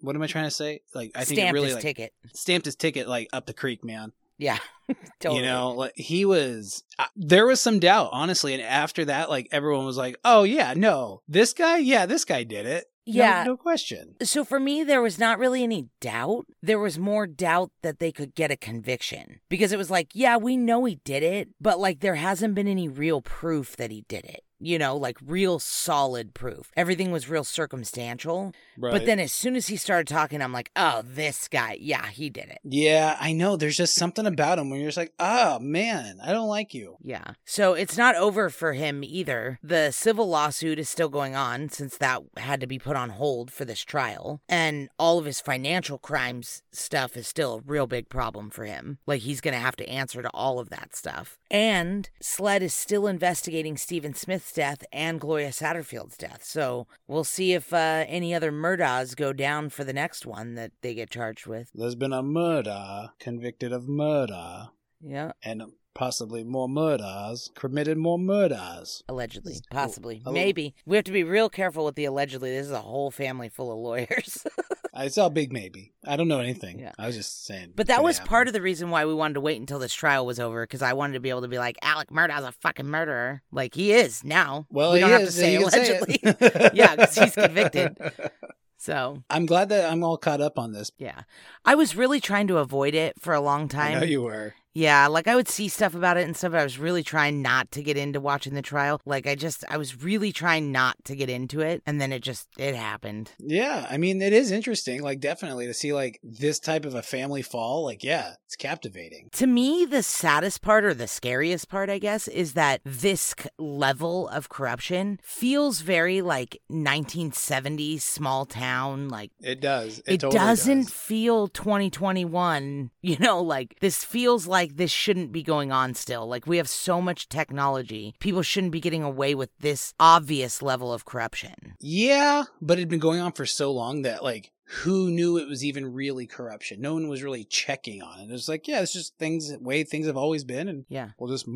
what am I trying to say? Like, I think Stamped it really his like ticket. stamped his ticket like up the creek, man. Yeah, *laughs* totally. You know, like he was. Uh, there was some doubt, honestly, and after that, like everyone was like, "Oh yeah, no, this guy, yeah, this guy did it." No- Yeah. no, question. So for me, there was not really any doubt. There was more doubt that they could get a conviction because it was like, yeah, we know he did it, but like there hasn't been any real proof that he did it. You know, like real solid proof. Everything was real circumstantial. Right. But then as soon as he started talking, I'm like, oh, this guy, yeah, he did it. yeah, I know. There's just something about him when you're just like, "Oh man, I don't like you." Yeah. So it's not over for him either. The civil lawsuit is still going on since that had to be put on hold for this trial. And all of his financial crimes stuff is still a real big problem for him. Like he's going to have to answer to all of that stuff. And SLED is still investigating Stephen Smith's death and Gloria Satterfield's death. So we'll see if uh, any other murders go down for the next one that they get charged with. There's been a murder convicted of murder, Yeah. and possibly more murders committed more murders. Allegedly, It's- possibly, oh. maybe. We have to be real careful with the allegedly. This is a whole family full of lawyers. *laughs* I saw big maybe. I don't know anything. Yeah. I was just saying. but that was part of the reason why we wanted to wait until this trial was over because I wanted to be able to be like, Alec Murdaugh's a fucking murderer. Like he is now. Well, we don't have is, to say can say allegedly. *laughs* yeah, because he's convicted. *laughs* So I'm glad that I'm all caught up on this. yeah, I was really trying to avoid it for a long time. I know you were. Yeah, like I would see stuff about it and stuff, but I was really trying not to get into watching the trial. Like I just, I was really trying not to get into it, and then it just, it happened. Yeah, I mean it is interesting, like definitely to see like this type of a family fall. Like, yeah, it's captivating. To me, the saddest part or the scariest part, I guess, is that this c- level of corruption feels very like 1970s small town. Like It does. It, it, totally doesn't does. feel 2021. *laughs* You know, like this feels like this shouldn't be going on still. Like we have so much technology. People shouldn't be getting away with this obvious level of corruption. Yeah, but it'd been going on for so long that like who knew it was even really corruption? No one was really checking on it. It was like, yeah, it's just things way things have always been, and Yeah. we'll just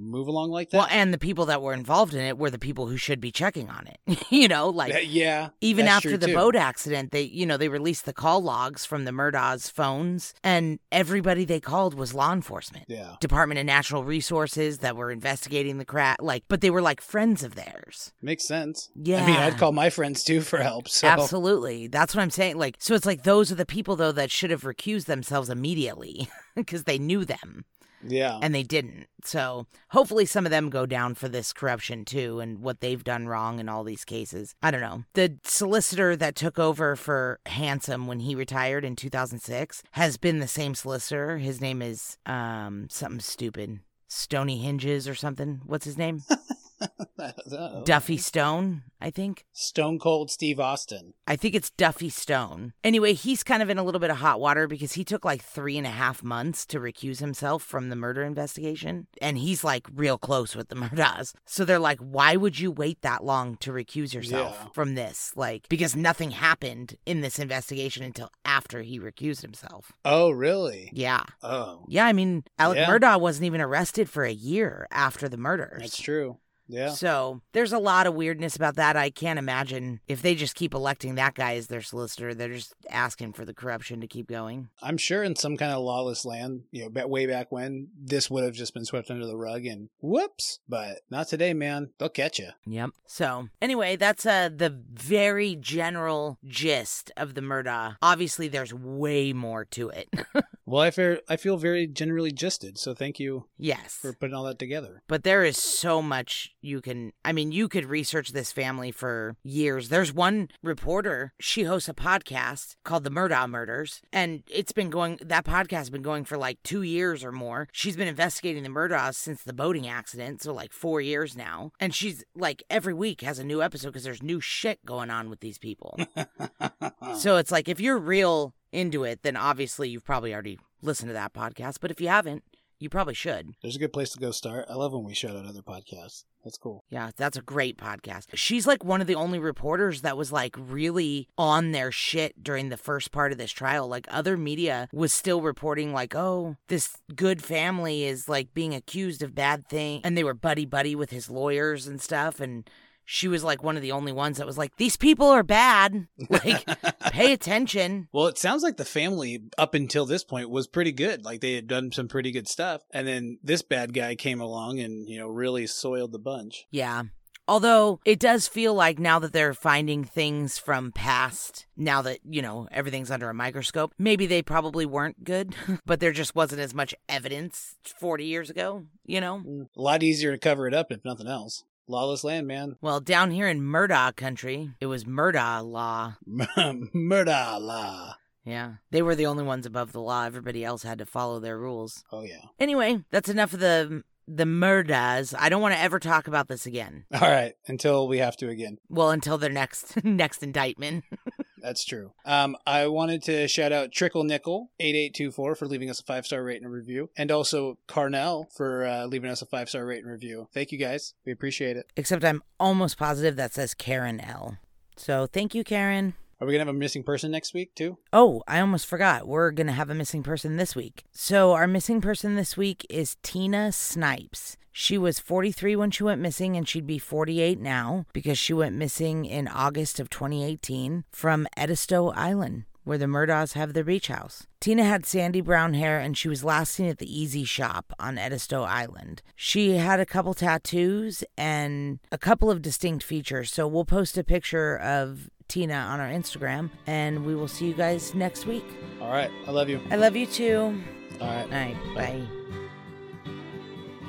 move along like that. Well, and the people that were involved in it were the people who should be checking on it. *laughs* you know, like yeah, even after the too. boat accident, they you know they released the call logs from the Murdaugh's phones, and everybody they called was law enforcement. Yeah, Department of Natural Resources that were investigating the crash, like, but they were like friends of theirs. makes sense. Yeah. I mean, I'd call my friends too for help. So Absolutely. That's what I'm saying. Like, so it's like those are the people, though, that should have recused themselves immediately *laughs* because they knew them yeah, and they didn't. So hopefully some of them go down for this corruption too and what they've done wrong in all these cases. I don't know. The solicitor that took over for Handsome when he retired in 2006 has been the same solicitor. His name is um something stupid. Stony Hinges or something. What's his name? *laughs* I don't know. Duffy Stone, I think. Stone Cold Steve Austin. I think it's Duffy Stone. Anyway, he's kind of in a little bit of hot water because he took like three and a half months to recuse himself from the murder investigation. And he's like real close with the Murdaughs. So they're like, why would you wait that long to recuse yourself Yeah. from this? Like, because nothing happened in this investigation until after he recused himself. Oh, really? Yeah. Oh, Yeah. I mean, Alec Yeah. Murdaugh wasn't even arrested for a year after the murders. that's true. Yeah. So there's a lot of weirdness about that. I can't imagine if they just keep electing that guy as their solicitor, they're just asking for the corruption to keep going. I'm sure in some kind of lawless land, you know, way back when, this would have just been swept under the rug and whoops. But not today, man. They'll catch you. Yep. So anyway, that's uh the very general gist of the Murdaugh. Obviously, there's way more to it. *laughs* Well, I feel I feel very generally gisted, so thank you yes. for putting all that together. But there is so much you can. I mean, you could research this family for years. There's one reporter, she hosts a podcast called The Murdaugh Murders, and it's been going, that podcast has been going for like two years or more. She's been investigating the Murdaughs since the boating accident, so like four years now. And she's like, every week has a new episode because there's new shit going on with these people. *laughs* so it's like, if you're real into it, then obviously you've probably already listened to that podcast. But if you haven't, you probably should. There's a good place to go start. I love when we shout out other podcasts. That's cool. Yeah, that's a great podcast. She's like one of the only reporters that was like really on their shit during the first part of this trial. Like other media was still reporting like, "Oh, this good family is like being accused of bad things." And they were buddy buddy with his lawyers and stuff and she was like one of the only ones that was like, "These people are bad. *laughs* Like, pay attention." Well, it sounds like the family up until this point was pretty good. Like they had done some pretty good stuff, and then this bad guy came along and you know really soiled the bunch. Yeah. Although it does feel like now that they're finding things from past, now that, you know, everything's under a microscope, maybe they probably weren't good, *laughs* but there just wasn't as much evidence 40 years ago, you know? Mm, a lot easier to cover it up if nothing else. Lawless land, man. *laughs* Well, down here in Murdaugh country, it was Murdaugh law. Murder law. Yeah. They were the only ones above the law. Everybody else had to follow their rules. Oh yeah. Anyway, that's enough of the the Murdaughs. I don't want to ever talk about this again. All right. Until we have to again. Well, until their next *laughs* next indictment. *laughs* That's true. Um, I wanted to shout out Trickle Nickel eight eight two four for leaving us a five star rating and review, and also Carnell for uh, leaving us a five star rating and review. Thank you guys. We appreciate it. Except I'm almost positive that says Karen L. So thank you, Karen. Are we gonna have a missing person next week too? Oh, I almost forgot. We're going to have a missing person this week. So, our missing person this week is Tina Snipes. She was 43 when she went missing, and she'd be 48 now because she went missing in August of 2018 from Edisto Island, where the Murdaughs have their beach house. Tina had sandy brown hair and she was last seen at the Easy Shop on Edisto Island. She had a couple tattoos and a couple of distinct features, so we'll post a picture of Tina on our Instagram and we will see you guys next week. All right. I love you. I love you too. All right. All right, Bye. bye.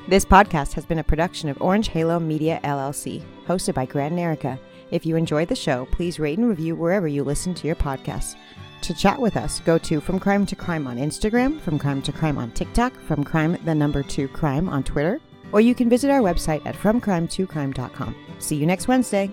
This podcast has been a production of Orange Halo Media LLC, hosted by Grant and. If you enjoyed the show, please rate and review wherever you listen to your podcasts. To chat with us, go to From Crime to Crime on Instagram, From Crime to Crime on TikTok, From Crime the number 2 Crime on Twitter, or you can visit our website at FromCrime2Crime.com. See you next Wednesday.